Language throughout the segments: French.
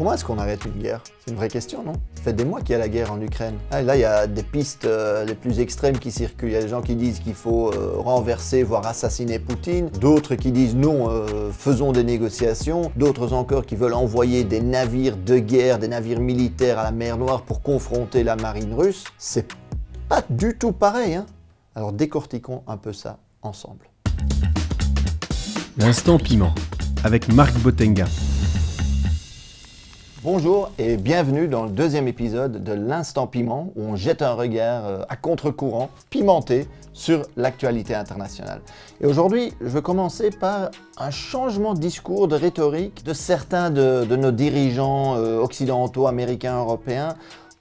Comment est-ce qu'on arrête une guerre? C'est une vraie question, non? Ça fait des mois qu'il y a la guerre en Ukraine. Ah, là, il y a des pistes euh, les plus extrêmes qui circulent. Il y a des gens qui disent qu'il faut euh, renverser, voire assassiner Poutine. D'autres qui disent non, euh, faisons des négociations. D'autres encore qui veulent envoyer des navires de guerre, des navires militaires à la mer Noire pour confronter la marine russe. C'est pas du tout pareil, hein Alors décortiquons un peu ça ensemble. L'instant piment avec Marc Botenga. Bonjour et bienvenue dans le deuxième épisode de l'Instant Piment où on jette un regard euh, à contre-courant, pimenté, sur l'actualité internationale. Et aujourd'hui, je veux commencer par un changement de discours, de rhétorique de certains de, nos dirigeants euh, occidentaux, américains, européens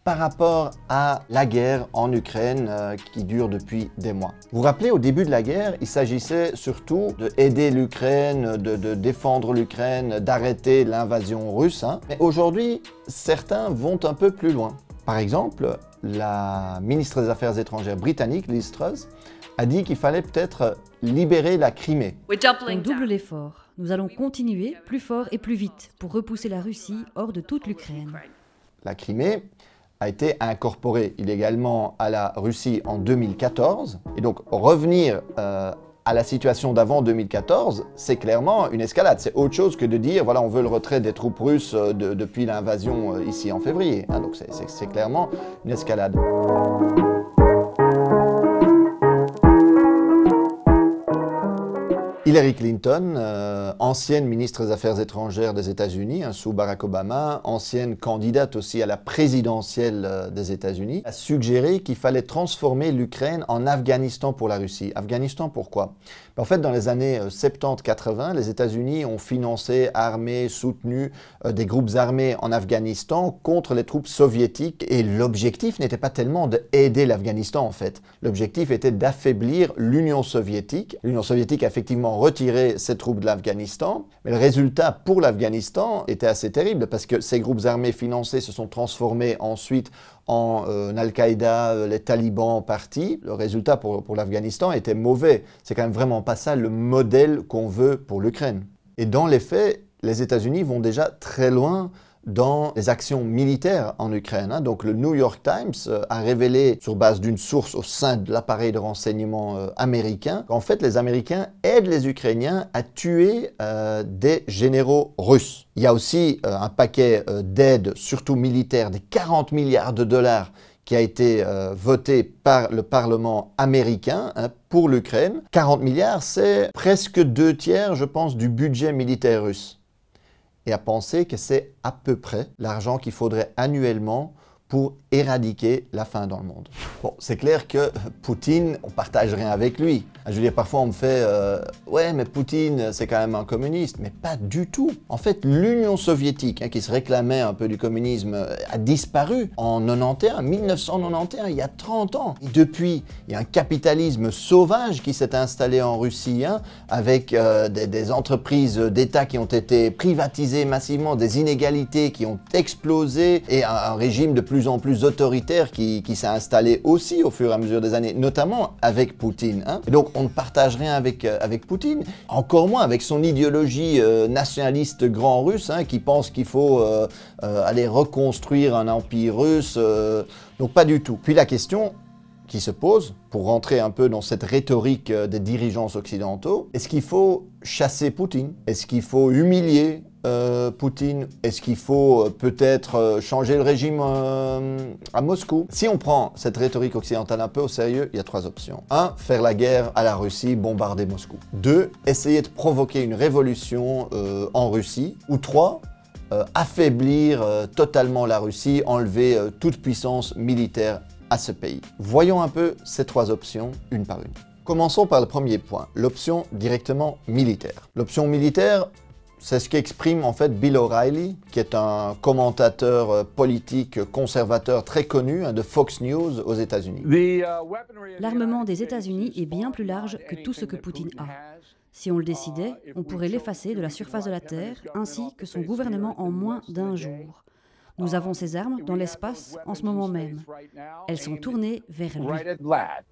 par rapport à la guerre en Ukraine euh, qui dure depuis des mois. Vous vous rappelez, au début de la guerre, il s'agissait surtout d'aider l'Ukraine, de, défendre l'Ukraine, d'arrêter l'invasion russe. Hein. Mais aujourd'hui, certains vont un peu plus loin. Par exemple, la ministre des Affaires étrangères britannique, Liz Truss, a dit qu'il fallait peut-être libérer la Crimée. On double l'effort. Nous allons continuer plus fort et plus vite pour repousser la Russie hors de toute l'Ukraine. La Crimée, a été incorporé illégalement à la Russie en 2014. Et donc revenir euh, à la situation d'avant 2014, c'est clairement une escalade. C'est autre chose que de dire, voilà, on veut le retrait des troupes russes euh, depuis l'invasion euh, ici en février. Hein. donc c'est clairement une escalade. Hillary Clinton, euh, ancienne ministre des Affaires étrangères des États-Unis, hein, sous Barack Obama, ancienne candidate aussi à la présidentielle euh, des États-Unis, a suggéré qu'il fallait transformer l'Ukraine en Afghanistan pour la Russie. Afghanistan, pourquoi? En fait, dans les années 70-80, euh, les États-Unis ont financé, armé, soutenu des groupes armés en Afghanistan contre les troupes soviétiques. Et l'objectif n'était pas tellement d'aider l'Afghanistan, en fait. L'objectif était d'affaiblir l'Union soviétique. L'Union soviétique, effectivement, retirer ses troupes de l'Afghanistan. Mais le résultat pour l'Afghanistan était assez terrible parce que ces groupes armés financés se sont transformés ensuite en euh, Al-Qaïda, euh, les talibans en partie. Le résultat pour, pour l'Afghanistan était mauvais. C'est quand même vraiment pas ça le modèle qu'on veut pour l'Ukraine. Et dans les faits, les États-Unis vont déjà très loin dans les actions militaires en Ukraine. Hein. Donc le New York Times euh, a révélé, sur base d'une source au sein de l'appareil de renseignement euh, américain, qu'en fait les Américains aident les Ukrainiens à tuer euh, des généraux russes. Il y a aussi un paquet d'aides, surtout militaires, des 40 milliards de dollars qui a été voté par le Parlement américain hein, pour l'Ukraine. 40 milliards, c'est presque deux tiers, je pense, du budget militaire russe et à penser que c'est à peu près l'argent qu'il faudrait annuellement pour éradiquer la faim dans le monde. Bon, c'est clair que Poutine, on partage rien avec lui. Je veux dire, parfois on me fait euh, Ouais, mais Poutine, c'est quand même un communiste. Mais pas du tout. En fait, l'Union soviétique, hein, qui se réclamait un peu du communisme, euh, a disparu en 91, 1991, il y a 30 ans. Depuis, il y a un capitalisme sauvage qui s'est installé en Russie, hein, avec euh, des, entreprises d'État qui ont été privatisées massivement, des inégalités qui ont explosé, et un, régime de plus en plus autoritaire qui, s'est installé aussi au fur et à mesure des années, notamment avec Poutine. Hein. Donc, on ne partage rien avec, euh, avec Poutine, encore moins avec son idéologie euh, nationaliste grand russe, hein, qui pense qu'il faut euh, aller reconstruire un empire russe. donc pas du tout. Puis la question qui se pose, pour rentrer un peu dans cette rhétorique des dirigeants occidentaux, est-ce qu'il faut chasser Poutine? Est-ce qu'il faut humilier euh, Poutine? Est-ce qu'il faut euh, peut-être euh, changer le régime à Moscou? Si on prend cette rhétorique occidentale un peu au sérieux, il y a trois options. 1. Faire la guerre à la Russie, bombarder Moscou. 2. Essayer de provoquer une révolution en Russie. Ou 3. affaiblir totalement la Russie, enlever toute puissance militaire à ce pays. Voyons un peu ces trois options une par une. Commençons par le premier point, l'option directement militaire. L'option militaire, c'est ce qu'exprime en fait Bill O'Reilly, qui est un commentateur euh, politique conservateur très connu hein, de Fox News aux États-Unis. Uh, L'armement des États-Unis est bien plus large que tout ce que Poutine a. Si on le décidait, on pourrait l'effacer de la surface de la Terre, ainsi que son gouvernement en moins d'un jour. Nous avons ces armes dans l'espace en ce moment même. Elles sont tournées vers lui.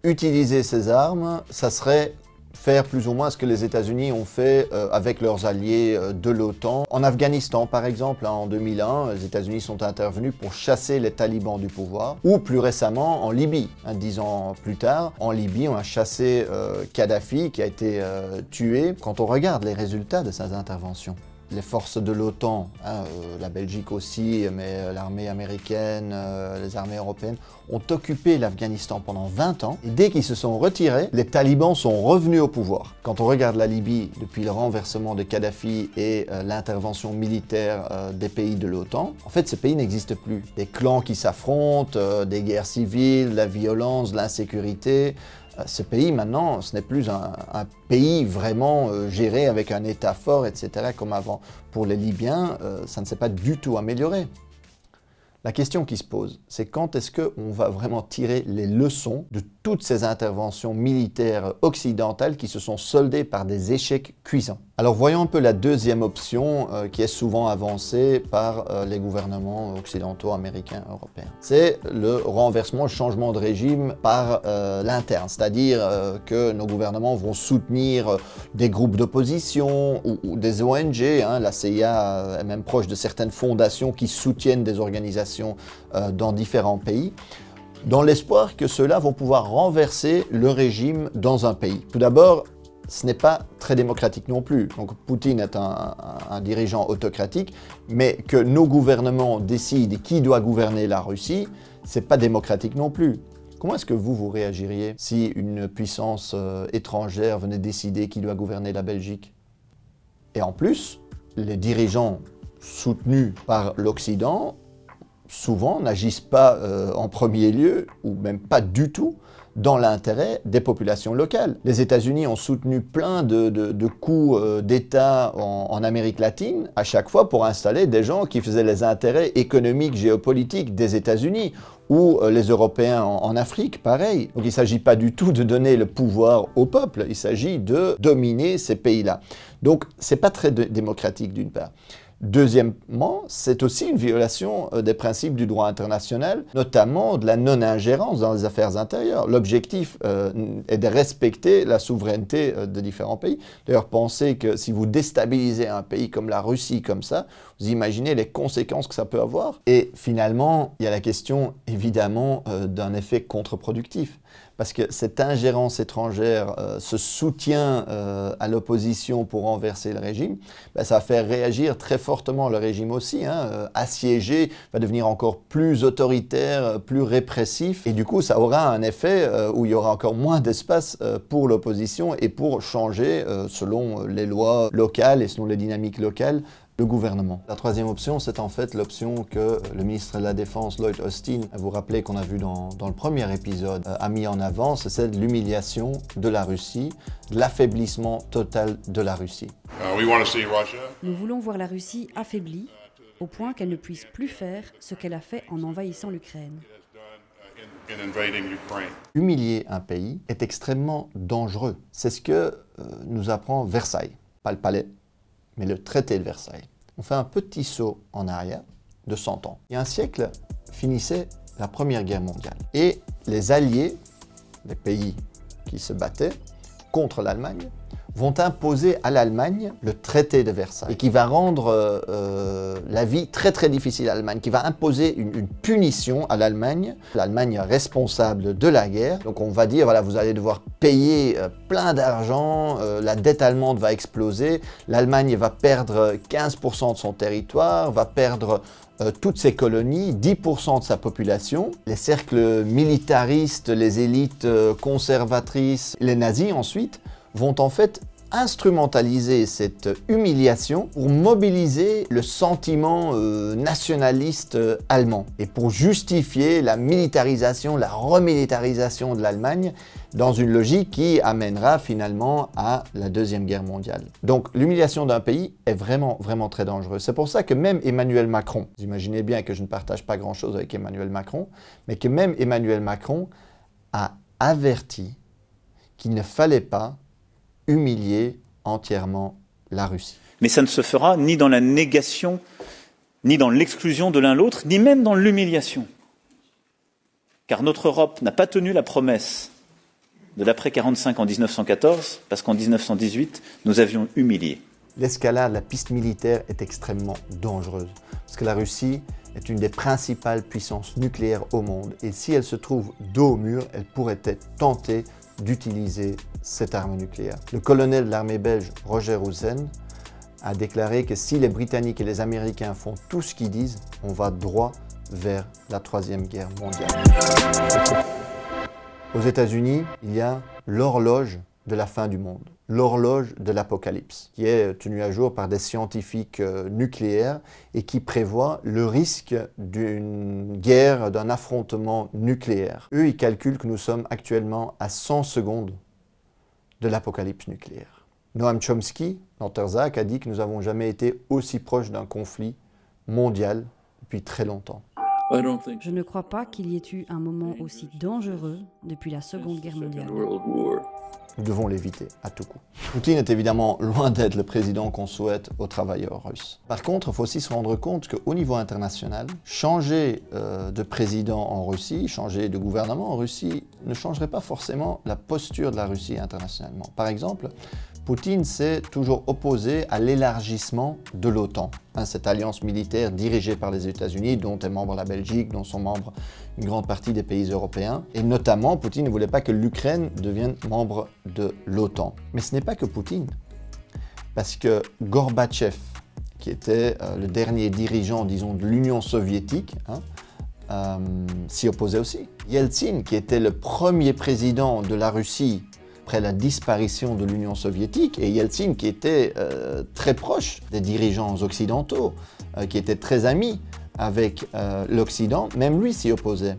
Utiliser ces armes, ça serait faire plus ou moins ce que les États-Unis ont fait euh, avec leurs alliés euh, de l'OTAN. En Afghanistan, par exemple, hein, en 2001, les États-Unis sont intervenus pour chasser les talibans du pouvoir. Ou plus récemment, en Libye, hein, dix ans plus tard, en Libye, on a chassé euh, Kadhafi qui a été tué. Quand on regarde les résultats de ces interventions, les forces de l'OTAN, hein, euh, la Belgique aussi, mais euh, l'armée américaine, euh, les armées européennes, ont occupé l'Afghanistan pendant 20 ans. Et dès qu'ils se sont retirés, les talibans sont revenus au pouvoir. Quand on regarde la Libye depuis le renversement de Kadhafi et l'intervention militaire des pays de l'OTAN, en fait, ces pays n'existent plus. Des clans qui s'affrontent, des guerres civiles, la violence, l'insécurité, ce pays maintenant, ce n'est plus un, pays vraiment euh, géré avec un État fort, etc., comme avant. Pour les Libyens, euh, ça ne s'est pas du tout amélioré. La question qui se pose, c'est quand est-ce qu'on va vraiment tirer les leçons de toutes ces interventions militaires occidentales qui se sont soldées par des échecs cuisants? Alors voyons un peu la deuxième option euh, qui est souvent avancée par euh, les gouvernements occidentaux, américains, européens. C'est le renversement, le changement de régime par euh, l'interne, c'est-à-dire que nos gouvernements vont soutenir des groupes d'opposition ou, des ONG. Hein. la CIA est même proche de certaines fondations qui soutiennent des organisations dans différents pays dans l'espoir que ceux-là vont pouvoir renverser le régime dans un pays. Tout d'abord, ce n'est pas très démocratique non plus. Donc Poutine est un, dirigeant autocratique, mais que nos gouvernements décident qui doit gouverner la Russie, c'est pas démocratique non plus. Comment est-ce que vous, vous réagiriez si une puissance euh, étrangère venait décider qui doit gouverner la Belgique? Et en plus, les dirigeants soutenus par l'Occident, souvent n'agissent pas euh, en premier lieu, ou même pas du tout, dans l'intérêt des populations locales. Les États-Unis ont soutenu plein de, coups euh, d'État en, Amérique latine, à chaque fois pour installer des gens qui faisaient les intérêts économiques, géopolitiques des États-Unis, ou euh, les Européens en, Afrique, pareil. Donc il ne s'agit pas du tout de donner le pouvoir au peuple, il s'agit de dominer ces pays-là. Donc c'est pas très démocratique d'une part. Deuxièmement, c'est aussi une violation euh, des principes du droit international, notamment de la non-ingérence dans les affaires intérieures. L'objectif euh, est de respecter la souveraineté euh, de différents pays. D'ailleurs, pensez que si vous déstabilisez un pays comme la Russie comme ça, vous imaginez les conséquences que ça peut avoir. Et finalement, il y a la question évidemment d'un effet contre-productif parce que cette ingérence étrangère, euh, ce soutien euh, à l'opposition pour renverser le régime, ben, ça va faire réagir très fortement le régime aussi, hein, euh, assiégé, va devenir encore plus autoritaire, plus répressif, et du coup ça aura un effet où il y aura encore moins d'espace pour l'opposition et pour changer, selon les lois locales et selon les dynamiques locales, le gouvernement. La troisième option, c'est en fait l'option que le ministre de la Défense, Lloyd Austin, vous rappelez qu'on a vu dans, le premier épisode, euh, a mis en avant, c'est l'humiliation de la Russie, l'affaiblissement total de la Russie. Uh, Nous voulons voir la Russie affaiblie au point qu'elle ne puisse plus faire ce qu'elle a fait en envahissant l'Ukraine. Humilier un pays est extrêmement dangereux. C'est ce que euh, nous apprend Versailles, pas le palais, mais le traité de Versailles. On fait un petit saut en arrière de 100 ans. Il y a un siècle finissait la Première Guerre mondiale. Et les alliés, les pays qui se battaient contre l'Allemagne, vont imposer à l'Allemagne le traité de Versailles, et qui va rendre euh, euh, la vie très très difficile à l'Allemagne, qui va imposer une, punition à l'Allemagne, l'Allemagne responsable de la guerre. Donc on va dire, voilà, vous allez devoir payer euh, plein d'argent, la dette allemande va exploser, l'Allemagne va perdre 15% de son territoire, va perdre toutes ses colonies, 10% de sa population. Les cercles militaristes, les élites conservatrices, les nazis ensuite, vont en fait instrumentaliser cette humiliation pour mobiliser le sentiment euh, nationaliste euh, allemand et pour justifier la militarisation, la remilitarisation de l'Allemagne dans une logique qui amènera finalement à la Deuxième Guerre mondiale. Donc l'humiliation d'un pays est vraiment, vraiment très dangereuse. C'est pour ça que même Emmanuel Macron, vous imaginez bien que je ne partage pas grand-chose avec Emmanuel Macron, mais que même Emmanuel Macron a averti qu'il ne fallait pas humilier entièrement la Russie. Mais ça ne se fera ni dans la négation, ni dans l'exclusion de l'un l'autre, ni même dans l'humiliation. Car notre Europe n'a pas tenu la promesse de l'après 45 en 1914 parce qu'en 1918, nous avions humilié. L'escalade, la piste militaire est extrêmement dangereuse parce que la Russie est une des principales puissances nucléaires au monde et si elle se trouve dos au mur, elle pourrait être tentée d'utiliser cette arme nucléaire. Le colonel de l'armée belge, Roger Housen, a déclaré que si les Britanniques et les Américains font tout ce qu'ils disent, on va droit vers la Troisième Guerre mondiale. Aux États-Unis, il y a l'horloge de la fin du monde, l'horloge de l'apocalypse, qui est tenue à jour par des scientifiques euh, nucléaires et qui prévoit le risque d'une guerre, d'un affrontement nucléaire. Eux, ils calculent que nous sommes actuellement à 100 secondes de l'apocalypse nucléaire. Noam Chomsky, dans Terzak, a dit que nous n'avons jamais été aussi proches d'un conflit mondial depuis très longtemps. Je ne crois pas qu'il y ait eu un moment aussi dangereux depuis la Seconde Guerre mondiale. Nous devons l'éviter à tout coup. Poutine est évidemment loin d'être le président qu'on souhaite aux travailleurs russes. Par contre, il faut aussi se rendre compte qu'au niveau international, changer euh, de président en Russie, changer de gouvernement en Russie, ne changerait pas forcément la posture de la Russie internationalement. Par exemple, Poutine s'est toujours opposé à l'élargissement de l'OTAN, hein, cette alliance militaire dirigée par les États-Unis, dont est membre la Belgique, dont sont membres une grande partie des pays européens. Et notamment, Poutine ne voulait pas que l'Ukraine devienne membre de l'OTAN. Mais ce n'est pas que Poutine, parce que Gorbatchev, qui était euh, le dernier dirigeant, disons, de l'Union soviétique, hein, euh, s'y opposait aussi. Yeltsin, qui était le premier président de la Russie après la disparition de l'Union soviétique, et Yeltsin qui était euh, très proche des dirigeants occidentaux, euh, qui était très ami avec euh, l'Occident, même lui s'y opposait.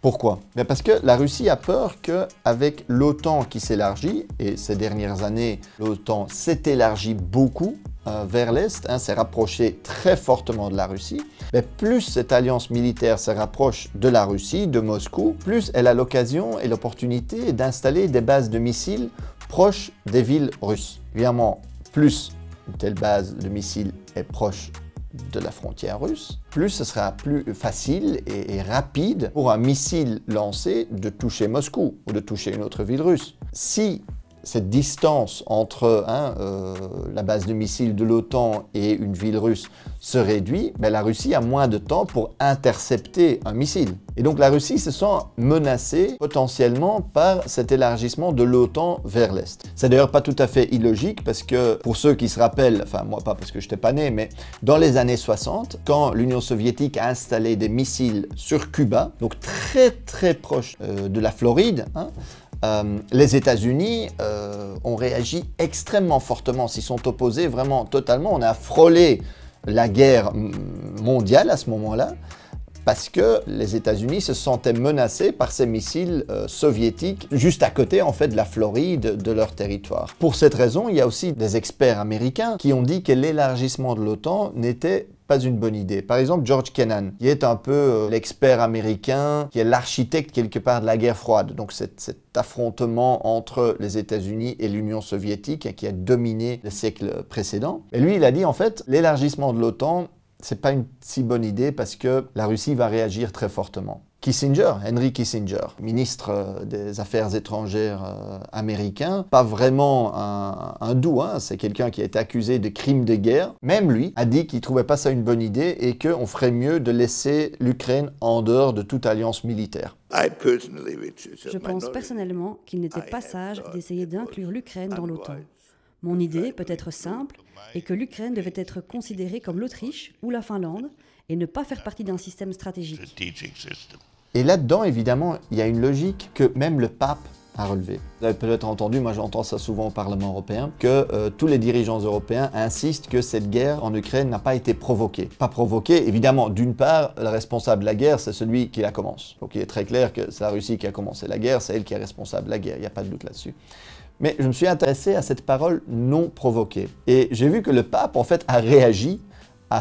Pourquoi? Ben Parce que la Russie a peur qu'avec l'OTAN qui s'élargit, et ces dernières années, l'OTAN s'est élargi beaucoup, euh, vers l'Est, hein, s'est rapproché très fortement de la Russie, mais plus cette alliance militaire se rapproche de la Russie, de Moscou, plus elle a l'occasion et l'opportunité d'installer des bases de missiles proches des villes russes. Évidemment, plus une telle base de missiles est proche de la frontière russe, plus ce sera plus facile et, et, rapide pour un missile lancé de toucher Moscou ou de toucher une autre ville russe. Si cette distance entre hein, euh, la base de missiles de l'OTAN et une ville russe se réduit, mais la Russie a moins de temps pour intercepter un missile. Et donc la Russie se sent menacée potentiellement par cet élargissement de l'OTAN vers l'Est. C'est d'ailleurs pas tout à fait illogique parce que pour ceux qui se rappellent, enfin moi pas parce que je n'étais pas né, mais dans les années 60, quand l'Union soviétique a installé des missiles sur Cuba, donc très très proche euh, de la Floride, hein, euh, les États-Unis euh, ont réagi extrêmement fortement, s'y sont opposés vraiment totalement. On a frôlé la guerre mondiale à ce moment-là parce que les États-Unis se sentaient menacés par ces missiles euh, soviétiques juste à côté en fait de la Floride, de leur territoire. Pour cette raison, il y a aussi des experts américains qui ont dit que l'élargissement de l'OTAN n'était pas une bonne idée. Par exemple, George Kennan, qui est un peu euh, l'expert américain, qui est l'architecte quelque part de la guerre froide. Donc cet, cet affrontement entre les États-Unis et l'Union soviétique qui a dominé le siècle précédent. Et lui, il a dit en fait, l'élargissement de l'OTAN, c'est pas une si bonne idée parce que la Russie va réagir très fortement. Kissinger, Henry Kissinger, ministre euh, des Affaires étrangères euh, américain, pas vraiment un, doux, hein, c'est quelqu'un qui a été accusé de crimes de guerre. Même lui a dit qu'il trouvait pas ça une bonne idée et qu'on ferait mieux de laisser l'Ukraine en dehors de toute alliance militaire. Je pense personnellement qu'il n'était pas sage d'essayer d'inclure l'Ukraine dans l'OTAN. Mon idée, peut être simple, est que l'Ukraine devait être considérée comme l'Autriche ou la Finlande et ne pas faire partie d'un système stratégique. Et là-dedans, évidemment, il y a une logique que même le pape a relevé. Vous avez peut-être entendu, moi j'entends ça souvent au Parlement européen, que euh, tous les dirigeants européens insistent que cette guerre en Ukraine n'a pas été provoquée. Pas provoquée, évidemment, d'une part, le responsable de la guerre, c'est celui qui la commence. Donc il est très clair que c'est la Russie qui a commencé la guerre, c'est elle qui est responsable de la guerre, il n'y a pas de doute là-dessus. Mais je me suis intéressé à cette parole non provoquée. Et j'ai vu que le pape, en fait, a réagi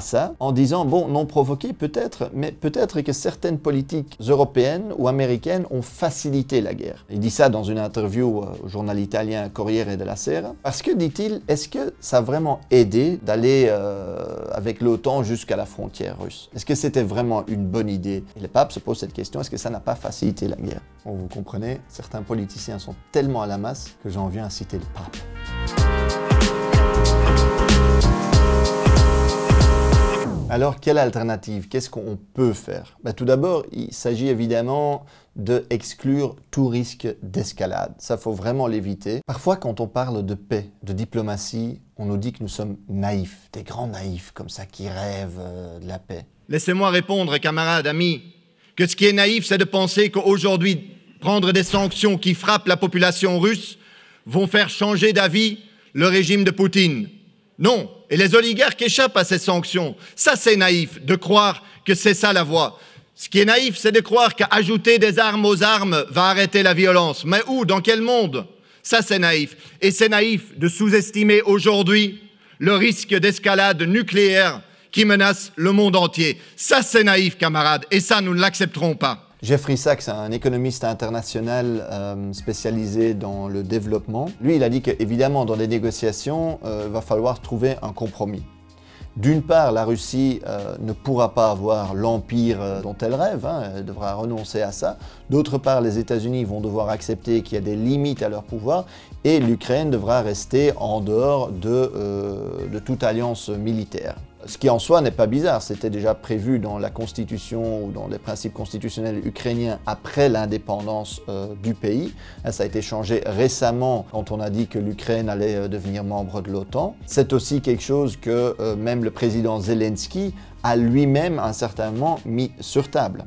ça en disant, bon, non provoqué peut-être, mais peut-être que certaines politiques européennes ou américaines ont facilité la guerre. Il dit ça dans une interview au journal italien Corriere della Sera. Parce que, dit-il, est-ce que ça a vraiment aidé d'aller euh, avec l'OTAN jusqu'à la frontière russe? Est-ce que c'était vraiment une bonne idée? Et le pape se pose cette question, est-ce que ça n'a pas facilité la guerre? Vous comprenez, certains politiciens sont tellement à la masse que j'en viens à citer le pape. Alors, quelle alternative? Qu'est-ce qu'on peut faire? Ben, Tout d'abord, il s'agit évidemment de exclure tout risque d'escalade. Ça, faut vraiment l'éviter. Parfois, quand on parle de paix, de diplomatie, on nous dit que nous sommes naïfs, des grands naïfs comme ça qui rêvent euh, de la paix. Laissez-moi répondre, camarades, amis, que ce qui est naïf, c'est de penser qu'aujourd'hui, prendre des sanctions qui frappent la population russe vont faire changer d'avis le régime de Poutine. Non. Et les oligarques échappent à ces sanctions. Ça, c'est naïf de croire que c'est ça la voie. Ce qui est naïf, c'est de croire qu'ajouter des armes aux armes va arrêter la violence. Mais où? Dans quel monde? Ça, c'est naïf. Et c'est naïf de sous-estimer aujourd'hui le risque d'escalade nucléaire qui menace le monde entier. Ça, c'est naïf, camarades. Et ça, nous ne l'accepterons pas. Jeffrey Sachs, un économiste international euh, spécialisé dans le développement, lui, il a dit qu'évidemment, dans les négociations, il euh, va falloir trouver un compromis. D'une part, la Russie euh, ne pourra pas avoir l'empire dont elle rêve, hein, elle devra renoncer à ça. D'autre part, les États-Unis vont devoir accepter qu'il y a des limites à leur pouvoir et l'Ukraine devra rester en dehors de toute alliance militaire. Ce qui en soi n'est pas bizarre, c'était déjà prévu dans la constitution ou dans les principes constitutionnels ukrainiens après l'indépendance euh, du pays. Hein, ça a été changé récemment quand on a dit que l'Ukraine allait euh, devenir membre de l'OTAN. C'est aussi quelque chose que euh, même le président Zelensky a lui-même un certain moment mis sur table.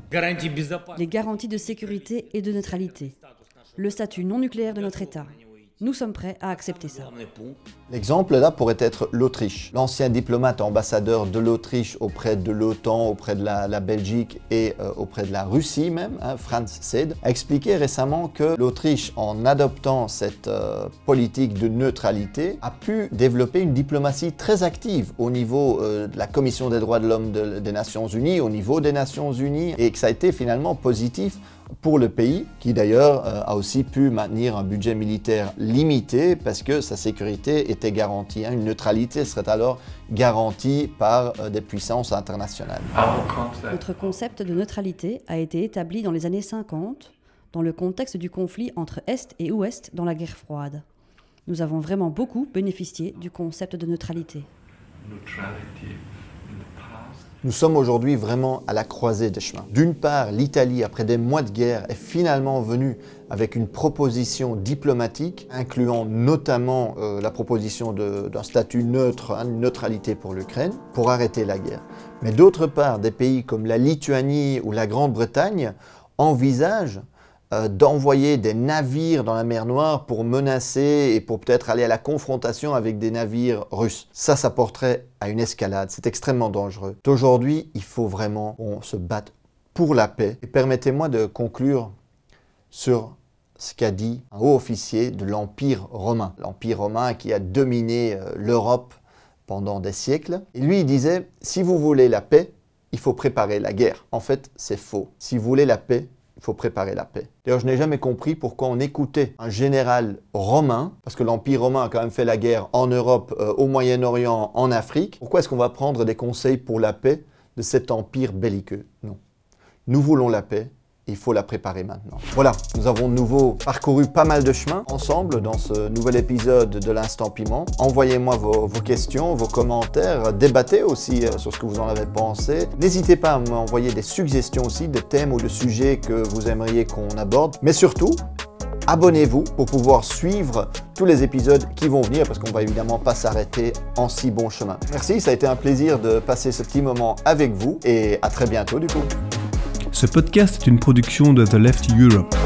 Les garanties de sécurité et de neutralité. Le statut non nucléaire de notre État nous sommes prêts à accepter ça. L'exemple là pourrait être l'Autriche. L'ancien diplomate ambassadeur de l'Autriche auprès de l'OTAN, auprès de la, Belgique et euh, auprès de la Russie même, hein, Franz Seed, a expliqué récemment que l'Autriche, en adoptant cette euh, politique de neutralité, a pu développer une diplomatie très active au niveau euh, de la Commission des droits de l'homme des Nations Unies, au niveau des Nations Unies, et que ça a été finalement positif pour le pays, qui d'ailleurs euh, a aussi pu maintenir un budget militaire limité parce que sa sécurité était garantie. Hein. Une neutralité serait alors garantie par euh, des puissances internationales. Notre concept de neutralité a été établi dans les années 50 dans le contexte du conflit entre Est et Ouest dans la guerre froide. Nous avons vraiment beaucoup bénéficié du concept de neutralité. Nous sommes aujourd'hui vraiment à la croisée des chemins. D'une part, l'Italie, après des mois de guerre, est finalement venue avec une proposition diplomatique, incluant notamment euh, la proposition d'un statut neutre, hein, une neutralité pour l'Ukraine, pour arrêter la guerre. Mais d'autre part, des pays comme la Lituanie ou la Grande-Bretagne envisagent euh, d'envoyer des navires dans la mer Noire pour menacer et pour peut-être aller à la confrontation avec des navires russes. Ça, ça porterait à une escalade. C'est extrêmement dangereux. Aujourd'hui, il faut vraiment qu'on se batte pour la paix. Et permettez-moi de conclure sur ce qu'a dit un haut officier de l'Empire romain. L'Empire romain qui a dominé euh, l'Europe pendant des siècles. Et lui, il disait, si vous voulez la paix, il faut préparer la guerre. En fait, c'est faux. Si vous voulez la paix, faut préparer la paix. D'ailleurs, je n'ai jamais compris pourquoi on écoutait un général romain, parce que l'Empire romain a quand même fait la guerre en Europe, euh, au Moyen-Orient, en Afrique. Pourquoi est-ce qu'on va prendre des conseils pour la paix de cet empire belliqueux? Non. Nous voulons la paix, il faut la préparer maintenant. Voilà, nous avons de nouveau parcouru pas mal de chemin ensemble dans ce nouvel épisode de l'Instant Piment. Envoyez-moi vos, questions, vos commentaires, débattez aussi euh, sur ce que vous en avez pensé. N'hésitez pas à m'envoyer des suggestions aussi, des thèmes ou de sujets que vous aimeriez qu'on aborde. Mais surtout, abonnez-vous pour pouvoir suivre tous les épisodes qui vont venir parce qu'on va évidemment pas s'arrêter en si bon chemin. Merci, ça a été un plaisir de passer ce petit moment avec vous et à très bientôt du coup. Ce podcast est une production de The Left Europe.